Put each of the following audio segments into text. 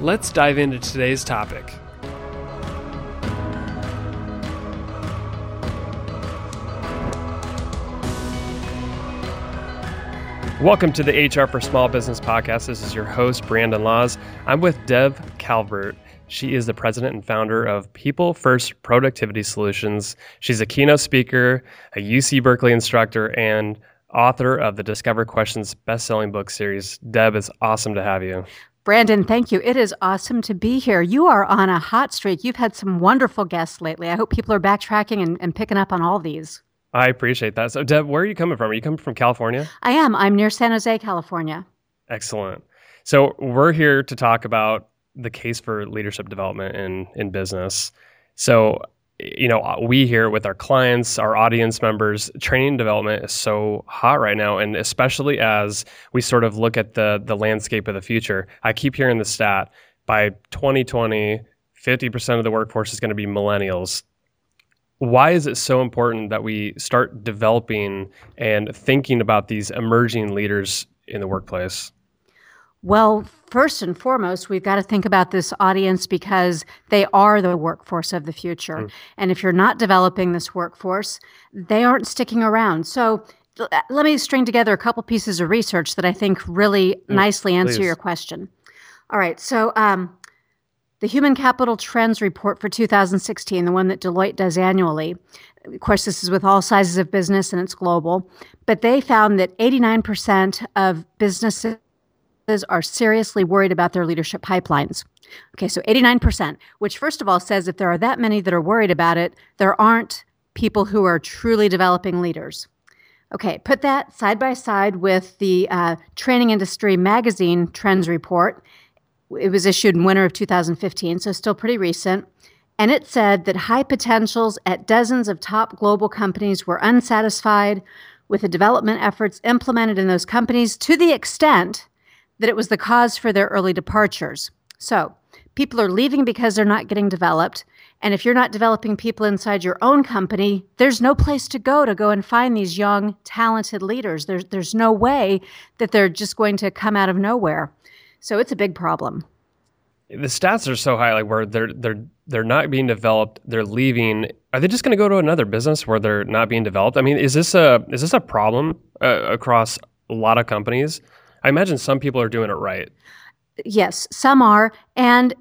Let's dive into today's topic. Welcome to the HR for Small Business podcast. This is your host, Brandon Laws. I'm with Deb Calvert. She is the president and founder of People First Productivity Solutions. She's a keynote speaker, a UC Berkeley instructor, and author of the Discover Questions best-selling book series. Deb, it's awesome to have you. Brandon, thank you. It is awesome to be here. You are on a hot streak. You've had some wonderful guests lately. I hope people are backtracking and, and picking up on all these. I appreciate that. So, Deb, where are you coming from? Are you coming from California? I am. I'm near San Jose, California. Excellent. So, we're here to talk about the case for leadership development in in business. So, you know, uh, we here with our clients, our audience members, training development is so hot right now, and especially as we sort of look at the the landscape of the future. I keep hearing the stat by 2020, 50% of the workforce is going to be millennials. Why is it so important that we start developing and thinking about these emerging leaders in the workplace? Well, first and foremost, we've got to think about this audience because they are the workforce of the future. Mm. And if you're not developing this workforce, they aren't sticking around. So let me string together a couple pieces of research that I think really mm, nicely answer please. your question. All right. So, um, the Human Capital Trends Report for 2016, the one that Deloitte does annually, of course, this is with all sizes of business and it's global, but they found that 89% of businesses are seriously worried about their leadership pipelines. Okay, so 89%, which first of all says if there are that many that are worried about it, there aren't people who are truly developing leaders. Okay, put that side by side with the uh, Training Industry Magazine Trends Report. It was issued in winter of 2015, so still pretty recent. And it said that high potentials at dozens of top global companies were unsatisfied with the development efforts implemented in those companies to the extent that it was the cause for their early departures. So, people are leaving because they're not getting developed. And if you're not developing people inside your own company, there's no place to go to go and find these young, talented leaders. There's, there's no way that they're just going to come out of nowhere. So it's a big problem. The stats are so high, like where they're they're they're not being developed, they're leaving. Are they just going to go to another business where they're not being developed? I mean, is this a is this a problem uh, across a lot of companies? I imagine some people are doing it right. Yes, some are, and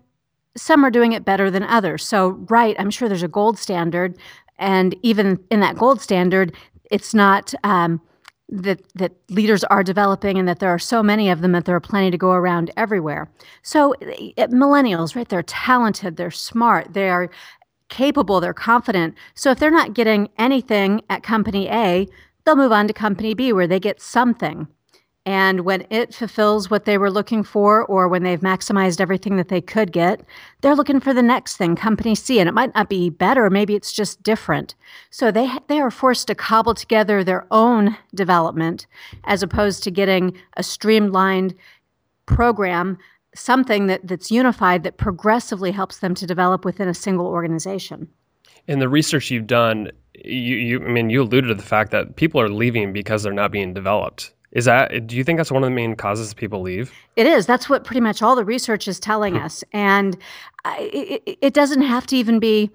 some are doing it better than others. So, right, I'm sure there's a gold standard, and even in that gold standard, it's not um, that that leaders are developing, and that there are so many of them that there are plenty to go around everywhere. So, uh, millennials, right? They're talented, they're smart, they are capable, they're confident. So, if they're not getting anything at company A, they'll move on to company B where they get something. And when it fulfills what they were looking for, or when they've maximized everything that they could get, they're looking for the next thing, company C. And it might not be better, maybe it's just different. So they, they are forced to cobble together their own development as opposed to getting a streamlined program, something that, that's unified that progressively helps them to develop within a single organization. In the research you've done, you, you I mean, you alluded to the fact that people are leaving because they're not being developed. Is that, do you think that's one of the main causes people leave? It is. That's what pretty much all the research is telling hmm. us. And it, it doesn't have to even be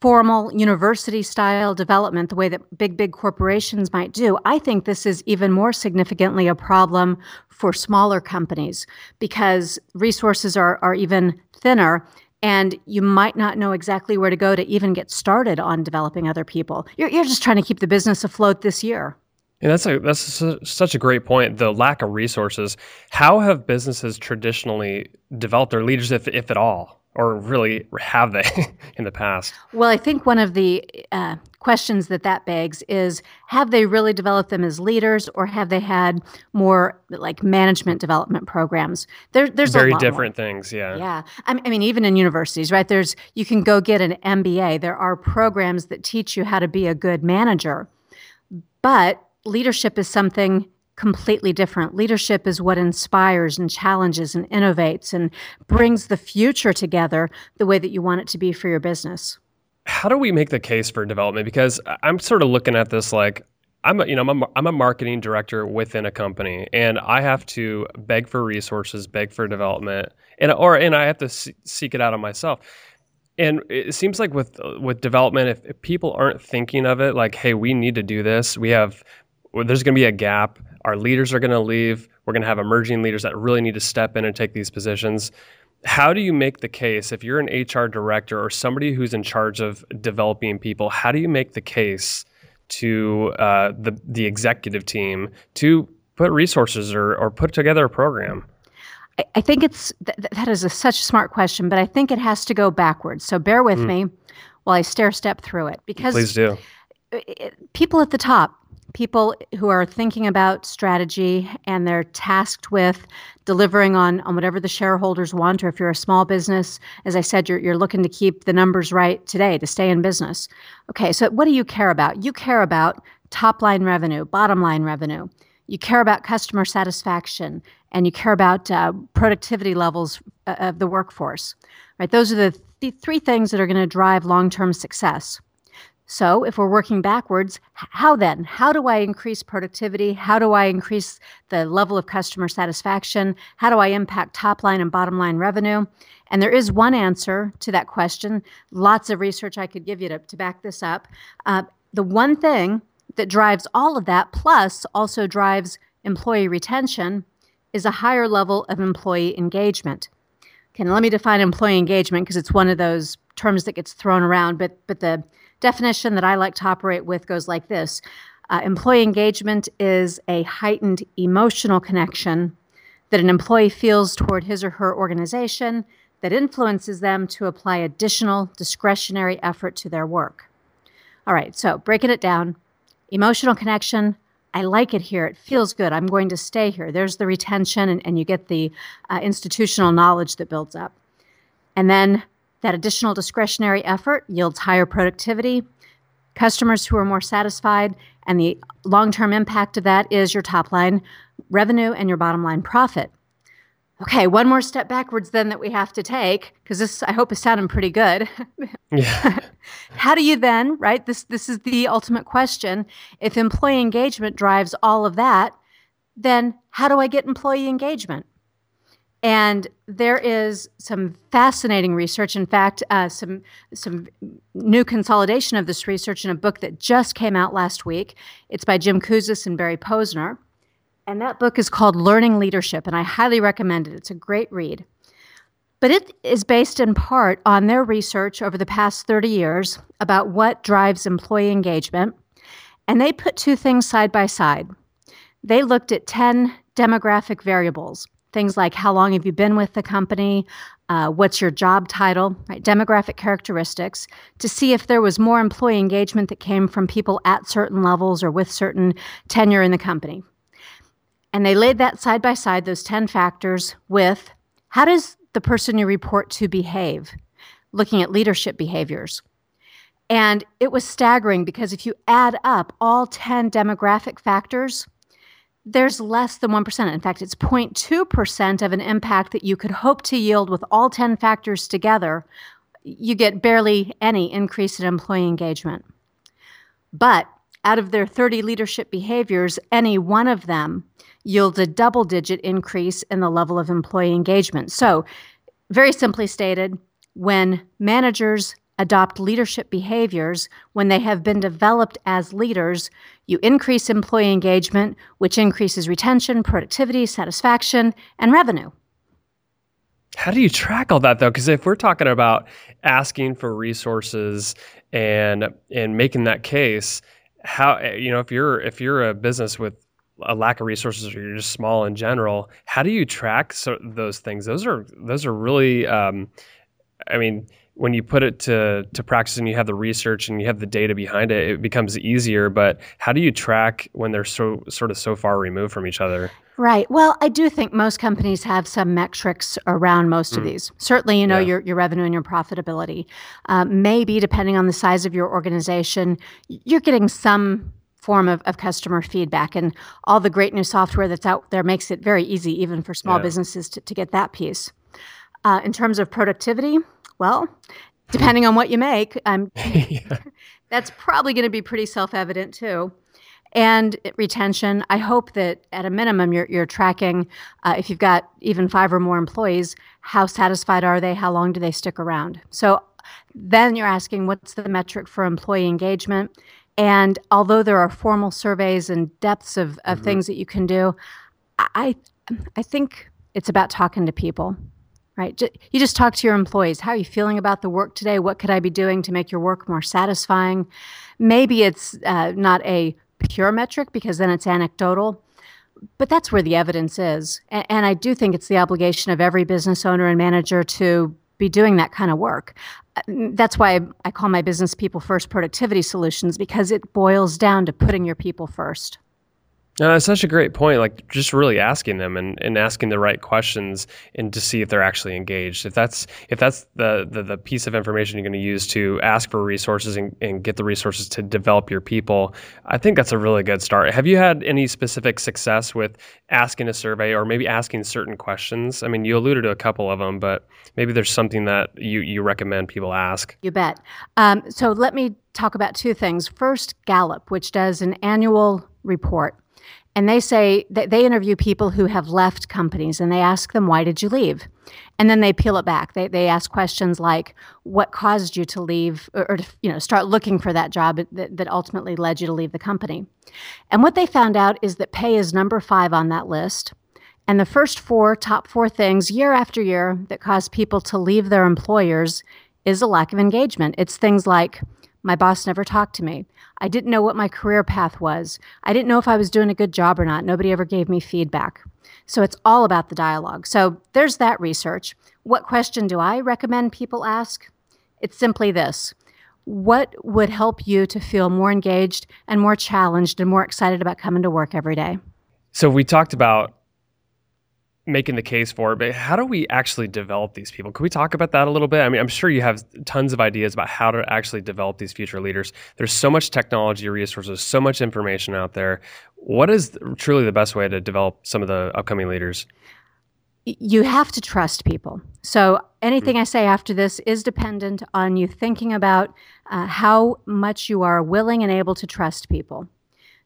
formal university style development the way that big, big corporations might do. I think this is even more significantly a problem for smaller companies because resources are, are even thinner and you might not know exactly where to go to even get started on developing other people. You're, you're just trying to keep the business afloat this year. And that's a that's such a great point. The lack of resources. How have businesses traditionally developed their leaders, if if at all, or really have they in the past? Well, I think one of the uh, questions that that begs is have they really developed them as leaders or have they had more like management development programs there, there's very different more. things yeah yeah I mean even in universities right there's you can go get an mba there are programs that teach you how to be a good manager but leadership is something completely different. Leadership is what inspires and challenges and innovates and brings the future together the way that you want it to be for your business. How do we make the case for development? Because I'm sort of looking at this like I'm a, you know I'm a, I'm a marketing director within a company and I have to beg for resources, beg for development, and or and I have to seek it out on myself. And it seems like with with development, if, if people aren't thinking of it like, hey, we need to do this, we have there's going to be a gap our leaders are going to leave. We're going to have emerging leaders that really need to step in and take these positions. How do you make the case if you're an HR director or somebody who's in charge of developing people? How do you make the case to uh, the the executive team to put resources or, or put together a program? I think it's th- that is a, such a smart question, but I think it has to go backwards. So bear with mm. me while I stair step through it because please do. People at the top people who are thinking about strategy and they're tasked with delivering on, on whatever the shareholders want, or if you're a small business, as I said, you're, you're looking to keep the numbers right today to stay in business. Okay, so what do you care about? You care about top line revenue, bottom line revenue. You care about customer satisfaction, and you care about uh, productivity levels uh, of the workforce. Right? Those are the th- three things that are going to drive long term success. So, if we're working backwards, how then? How do I increase productivity? How do I increase the level of customer satisfaction? How do I impact top line and bottom line revenue? And there is one answer to that question. Lots of research I could give you to, to back this up. Uh, the one thing that drives all of that, plus also drives employee retention, is a higher level of employee engagement. Okay, let me define employee engagement because it's one of those terms that gets thrown around, but but the definition that I like to operate with goes like this uh, Employee engagement is a heightened emotional connection that an employee feels toward his or her organization that influences them to apply additional discretionary effort to their work. All right, so breaking it down emotional connection. I like it here. It feels good. I'm going to stay here. There's the retention, and, and you get the uh, institutional knowledge that builds up. And then that additional discretionary effort yields higher productivity, customers who are more satisfied, and the long term impact of that is your top line revenue and your bottom line profit. Okay, one more step backwards then that we have to take because this I hope is sounding pretty good. Yeah. How do you then, right? This this is the ultimate question. If employee engagement drives all of that, then how do I get employee engagement? And there is some fascinating research. In fact, uh, some some new consolidation of this research in a book that just came out last week. It's by Jim Kouzes and Barry Posner, and that book is called Learning Leadership, and I highly recommend it. It's a great read. But it is based in part on their research over the past 30 years about what drives employee engagement, and they put two things side by side. They looked at 10 demographic variables things like how long have you been with the company, uh, what's your job title, right, demographic characteristics, to see if there was more employee engagement that came from people at certain levels or with certain tenure in the company. And they laid that side by side, those 10 factors, with how does the person you report to behave, looking at leadership behaviors. And it was staggering because if you add up all 10 demographic factors, there's less than 1%. In fact, it's 0.2% of an impact that you could hope to yield with all 10 factors together. You get barely any increase in employee engagement. But out of their 30 leadership behaviors, any one of them yields a double digit increase in the level of employee engagement. So, very simply stated, when managers adopt leadership behaviors when they have been developed as leaders, you increase employee engagement, which increases retention, productivity, satisfaction, and revenue. How do you track all that though? Because if we're talking about asking for resources and and making that case, how you know if you're if you're a business with a lack of resources or you're just small in general, how do you track so, those things? Those are those are really um, I mean, when you put it to to practice and you have the research and you have the data behind it, it becomes easier. But how do you track when they're so sort of so far removed from each other? Right. Well, I do think most companies have some metrics around most mm. of these. Certainly, you know, yeah. your, your revenue and your profitability. Uh, maybe, depending on the size of your organization, you're getting some form of, of customer feedback. And all the great new software that's out there makes it very easy, even for small yeah. businesses, to, to get that piece. Uh, in terms of productivity, well, depending on what you make, um, yeah. that's probably going to be pretty self evident too. And retention, I hope that at a minimum you're, you're tracking, uh, if you've got even five or more employees, how satisfied are they? How long do they stick around? So then you're asking what's the metric for employee engagement? And although there are formal surveys and depths of, of mm-hmm. things that you can do, I, I think it's about talking to people right? You just talk to your employees. How are you feeling about the work today? What could I be doing to make your work more satisfying? Maybe it's uh, not a pure metric because then it's anecdotal, but that's where the evidence is. And, and I do think it's the obligation of every business owner and manager to be doing that kind of work. Uh, that's why I call my business people first productivity solutions because it boils down to putting your people first. No, that's such a great point. Like just really asking them and, and asking the right questions and to see if they're actually engaged. If that's if that's the the, the piece of information you're going to use to ask for resources and, and get the resources to develop your people, I think that's a really good start. Have you had any specific success with asking a survey or maybe asking certain questions? I mean, you alluded to a couple of them, but maybe there's something that you you recommend people ask. You bet. Um, so let me talk about two things. First, Gallup, which does an annual report and they say that they interview people who have left companies and they ask them, why did you leave? And then they peel it back. They, they ask questions like, what caused you to leave or, or to, you know, start looking for that job that, that ultimately led you to leave the company? And what they found out is that pay is number five on that list. And the first four, top four things year after year that cause people to leave their employers is a lack of engagement. It's things like, my boss never talked to me. I didn't know what my career path was. I didn't know if I was doing a good job or not. Nobody ever gave me feedback. So it's all about the dialogue. So there's that research. What question do I recommend people ask? It's simply this What would help you to feel more engaged and more challenged and more excited about coming to work every day? So we talked about making the case for it, but how do we actually develop these people? Can we talk about that a little bit? I mean, I'm sure you have tons of ideas about how to actually develop these future leaders. There's so much technology resources, so much information out there. What is truly the best way to develop some of the upcoming leaders? You have to trust people. So anything mm-hmm. I say after this is dependent on you thinking about uh, how much you are willing and able to trust people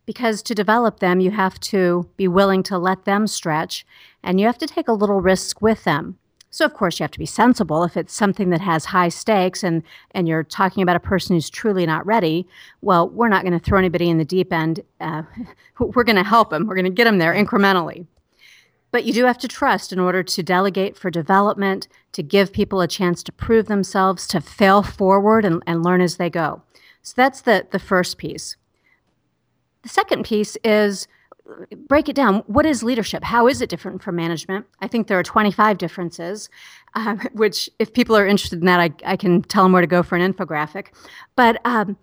because to develop them, you have to be willing to let them stretch and you have to take a little risk with them. So, of course, you have to be sensible. If it's something that has high stakes and, and you're talking about a person who's truly not ready, well, we're not going to throw anybody in the deep end. Uh, we're going to help them, we're going to get them there incrementally. But you do have to trust in order to delegate for development, to give people a chance to prove themselves, to fail forward and, and learn as they go. So that's the, the first piece. The second piece is break it down. What is leadership? How is it different from management? I think there are 25 differences, um, which, if people are interested in that, I, I, can tell them where to go for an infographic. But um,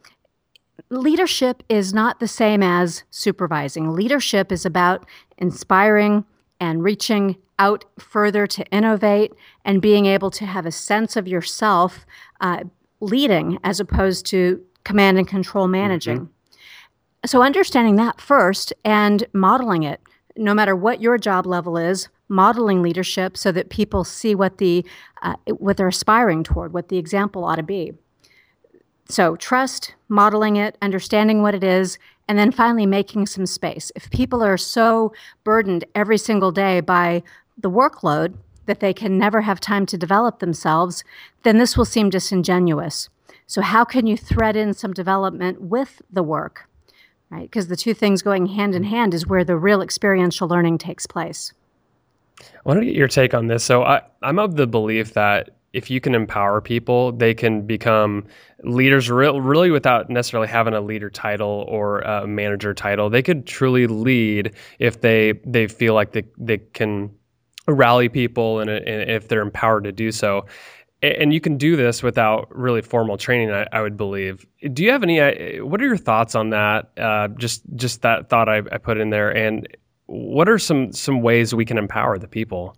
leadership is not the same as supervising. Leadership is about inspiring and reaching out further to innovate and being able to have a sense of yourself uh, leading as opposed to command and control managing. Mm-hmm. So, understanding that first and modeling it, no matter what your job level is, modeling leadership so that people see what the uh, what they're aspiring toward, what the example ought to be. So, trust, modeling it, understanding what it is, and then finally making some space. If people are so burdened every single day by the workload that they can never have time to develop themselves, then this will seem disingenuous. So, how can you thread in some development with the work? Right? Because the two things going hand in mm. hand is where the real experiential learning takes place. I want to get your take on this. So I, I'm of the belief that if you can empower people, they can become leaders real, really without necessarily having a leader title or a manager title. They could truly lead if they they feel like they, they can rally people and, and if they're empowered to do so. And you can do this without really formal training I, I, would believe. Do you have any uh, what are your thoughts on that? Uh, just just that thought I, I, put in there. And what are some some ways we can empower the people?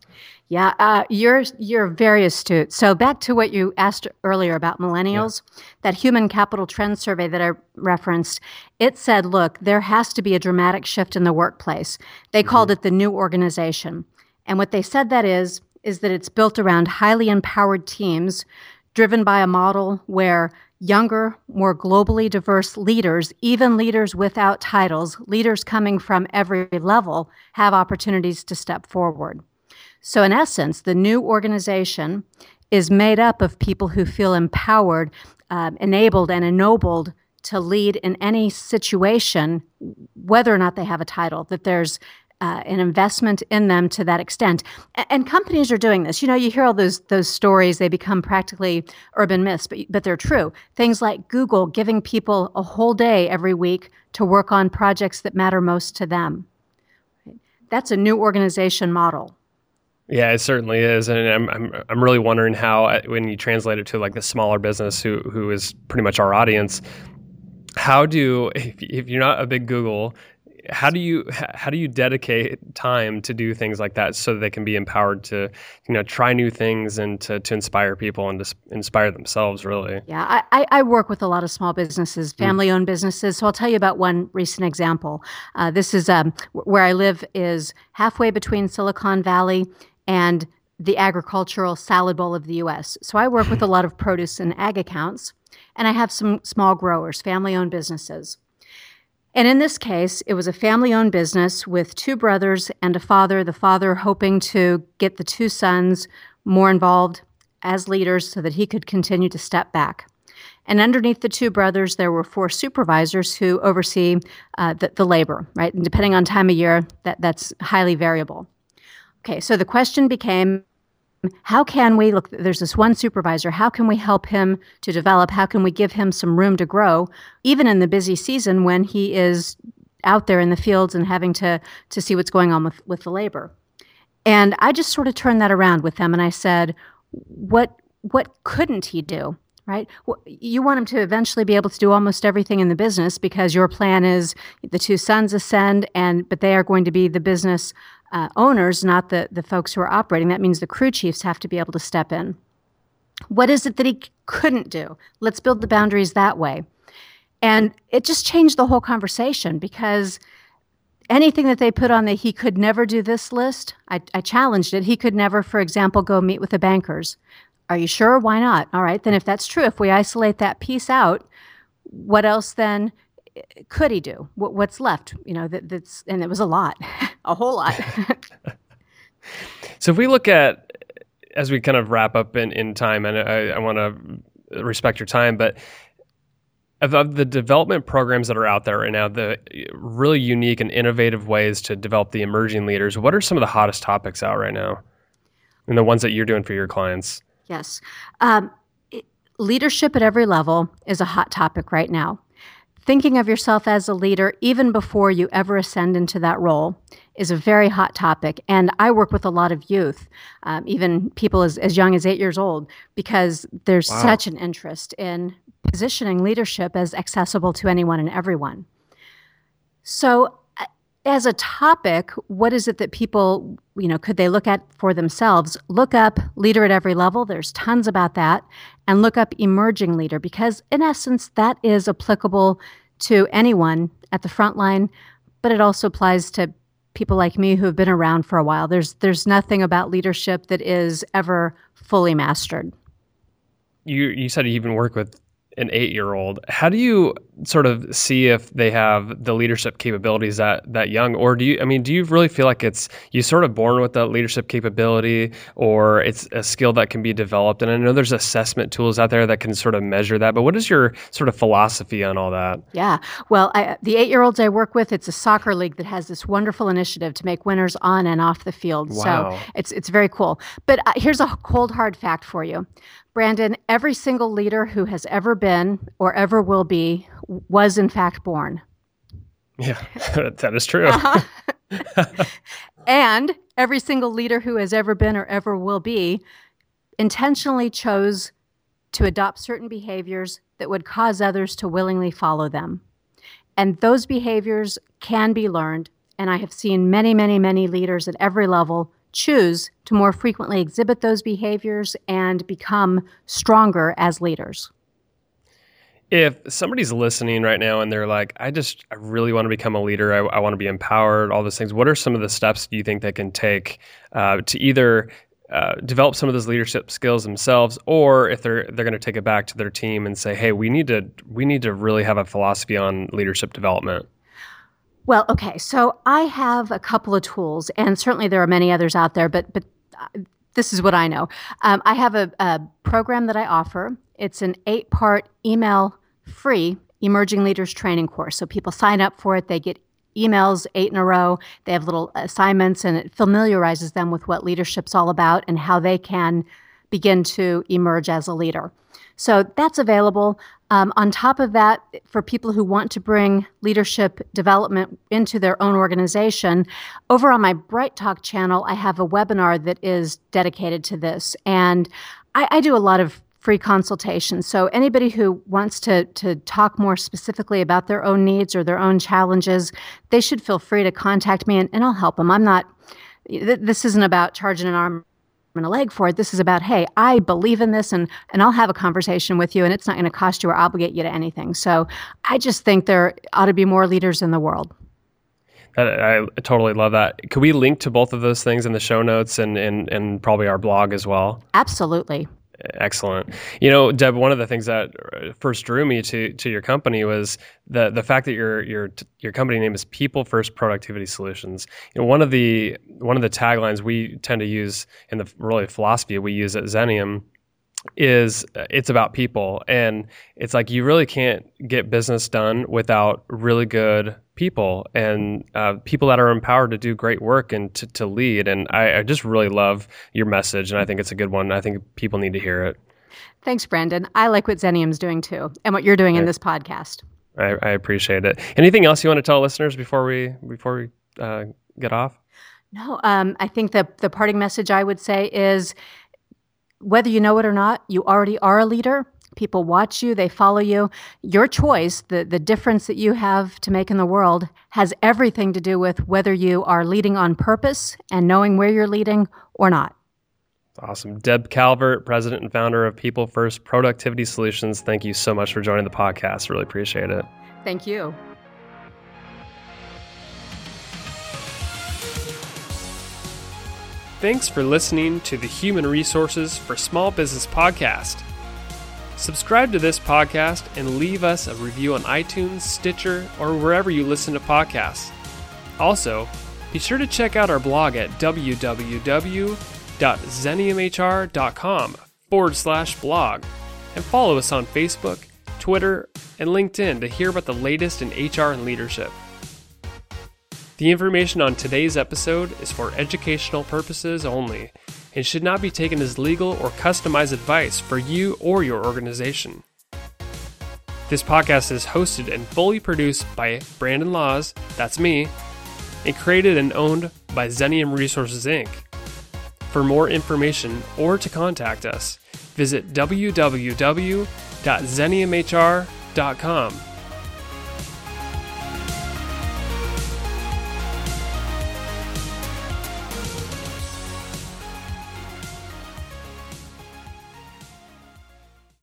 Yeah uh, you're you're very astute. So back to what you asked earlier about millennials yeah. that human capital trend survey that i referenced it said look there has to be a dramatic shift in the workplace. They mm-hmm. called it the new organization. And what they said that is is that it's built around highly empowered teams driven by a model where younger, more globally diverse leaders, even leaders without titles, leaders coming from every level, have opportunities to step forward. So, in essence, the new organization is made up of people who feel empowered, uh, enabled, and ennobled to lead in any situation, whether or not they have a title, that there's uh, an investment in them to that extent. And companies are doing this. You know, you hear all those those stories; they become practically urban myths, but but they're true. Things like Google giving people a whole day every week to work on projects that matter most to them. That's a new organization model. Yeah, it certainly is, and I'm I'm I'm really wondering how uh, when you translate it to like the smaller business who who is pretty much our audience, how do if, if you're not a big Google how do you how do you dedicate time to do things like that so that they can be empowered to you know try new things and to, to inspire people and to inspire themselves really? Yeah i, I work with a lot of small businesses mm. family owned businesses. So i'll tell you about one recent example. Uh, this is um, where i live is halfway between silicon valley and the agricultural salad bowl of the us so i work with a lot of produce and ag accounts and i have some small growers family owned businesses and in this case, it was a family owned business with two brothers and a father, the father hoping to get the two sons more involved as leaders so that he could continue to step back. And underneath the two brothers, there were four supervisors who oversee uh, the, the labor, right? And depending on time of year, that, that's highly variable. Okay, so the question became how can we look there's this one supervisor how can we help him to develop? How can we give him some room to grow even in the busy season when he is out there in the fields and having to to see what's going on with with the labor? And i just sort of turned that around with them and i said what what couldn't he do? Right? You want him to eventually be able to do almost everything in the business because your plan is the two sons ascend and but they are going to be the business uh, owners, not the, the folks who are operating. That means the crew chiefs have to be able to step in. What is it that he couldn't do? Let's build the boundaries that way. And it just changed the whole conversation because anything that they put on the he could never do this list, I, I challenged it. He could never, for example, go meet with the bankers. Are you sure? Why not? All right, then if that's true, if we isolate that piece out, what else then could he do? What, what's left? You know, that, that's and it was a lot, a whole lot. so if we look at as we kind of wrap up in, in time, and I, I want to respect your time, but of, of, the development programs that are out there right now, the really unique and innovative ways to develop the emerging leaders, what are some of the hottest topics out right now, and the ones that you're doing for your clients? Yes. Um, leadership at every level is a hot topic right now thinking of yourself as a leader even before you ever ascend into that role is a very hot topic. And I work with a lot of youth, um, even people as, as young as eight years old, because there's wow. such an interest in positioning leadership as accessible to anyone and everyone. So, uh, as a topic, what is it that people, you know, could they look at for themselves? Look up leader at every level. There's tons about that. And look up emerging leader because, in essence, that is applicable to anyone at the front line, but it also applies to people like me who have been around for a while. There's there's nothing about leadership that is ever fully mastered. You you said you even work with an eight year old. How do you sort of see if they have the leadership capabilities that that young, or do you? I mean, do you really feel like it's you sort of born with that leadership capability, or it's a skill that can be developed? And I know there's assessment tools out there that can sort of measure that. But what is your sort of philosophy on all that? Yeah, well, I, the eight year olds I work with, it's a soccer league that has this wonderful initiative to make winners on and off the field. Wow. So it's it's very cool. But uh, here's a cold hard fact for you. Brandon, every single leader who has ever been or ever will be was in fact born. Yeah, that is true. Uh-huh. and every single leader who has ever been or ever will be intentionally chose to adopt certain behaviors that would cause others to willingly follow them. And those behaviors can be learned. And I have seen many, many, many leaders at every level choose to more frequently exhibit those behaviors and become stronger as leaders. If somebody's listening right now and they're like, I just, I really want to become a leader, I, I want to be empowered, all those things, what are some of the steps do you think they can take uh, to either uh, develop some of those leadership skills themselves, or if they're they're going to take it back to their team and say, "Hey, we need to we need to really have a philosophy on leadership development." Well, okay, so I have a couple of tools, and certainly there are many others out there, but but uh, this is what I know. Um, I have a, a program that I offer. It's an eight part email free emerging leaders training course. So people sign up for it, they get emails eight in a row. They have little assignments, and it familiarizes them with what leadership's all about and how they can begin to emerge as a leader. So that's available. Um, on top of that, for people who want to bring leadership development into their own organization, over on my Bright Talk channel, I have a webinar that is dedicated to this. And I, I do a lot of free consultation. So anybody who wants to to talk more specifically about their own needs or their own challenges, they should feel free to contact me and, and I'll help them. I'm not this isn't about charging an arm and a leg for it. This is about, hey, I believe in this and and I'll have a conversation with you and it's not going to cost you or obligate you to anything. So I just think there ought to be more leaders in the world. I, I totally love that. Could we link to both of those things in the show notes and, and, and probably our blog as well? Absolutely. Excellent. You know, Deb, one of the things that uh, first drew me to to your company was the the fact that your your your company name is People First Productivity Solutions. You know, one of the one of the taglines we tend to use in the really philosophy we use at Xenium is uh, it's about people. And it's like you really can't get business done without really good people and uh, people that are empowered to do great work and to, to lead. And I, I, just really love your message and i think it's a good one. I think people need to hear it. Thanks brandon. I like what xenium's doing too and what you're doing in this podcast. I, I, appreciate it. Anything else you want to tell listeners before we before we uh, get off? No um, i think the, the parting message i would say is whether you know it or not, you already are a leader. People watch you, they follow you. Your choice, the, the difference that you have to make in the world, has everything to do with whether you are leading on purpose and knowing where you're leading or not. Awesome. Deb Calvert, president and founder of People First Productivity Solutions, thank you so much for joining the podcast. Really appreciate it. Thank you. Thanks for listening to the Human Resources for Small Business podcast. Subscribe to this podcast and leave us a review on iTunes, Stitcher, or wherever you listen to podcasts. Also, be sure to check out our blog at www.xeniumhr.com forward slash blog and follow us on Facebook, Twitter, and LinkedIn to hear about the latest in HR and leadership. The information on today's episode is for educational purposes only and should not be taken as legal or customized advice for you or your organization. This podcast is hosted and fully produced by Brandon Laws, that's me, and created and owned by Xenium Resources Inc. For more information or to contact us, visit www.xeniumhr.com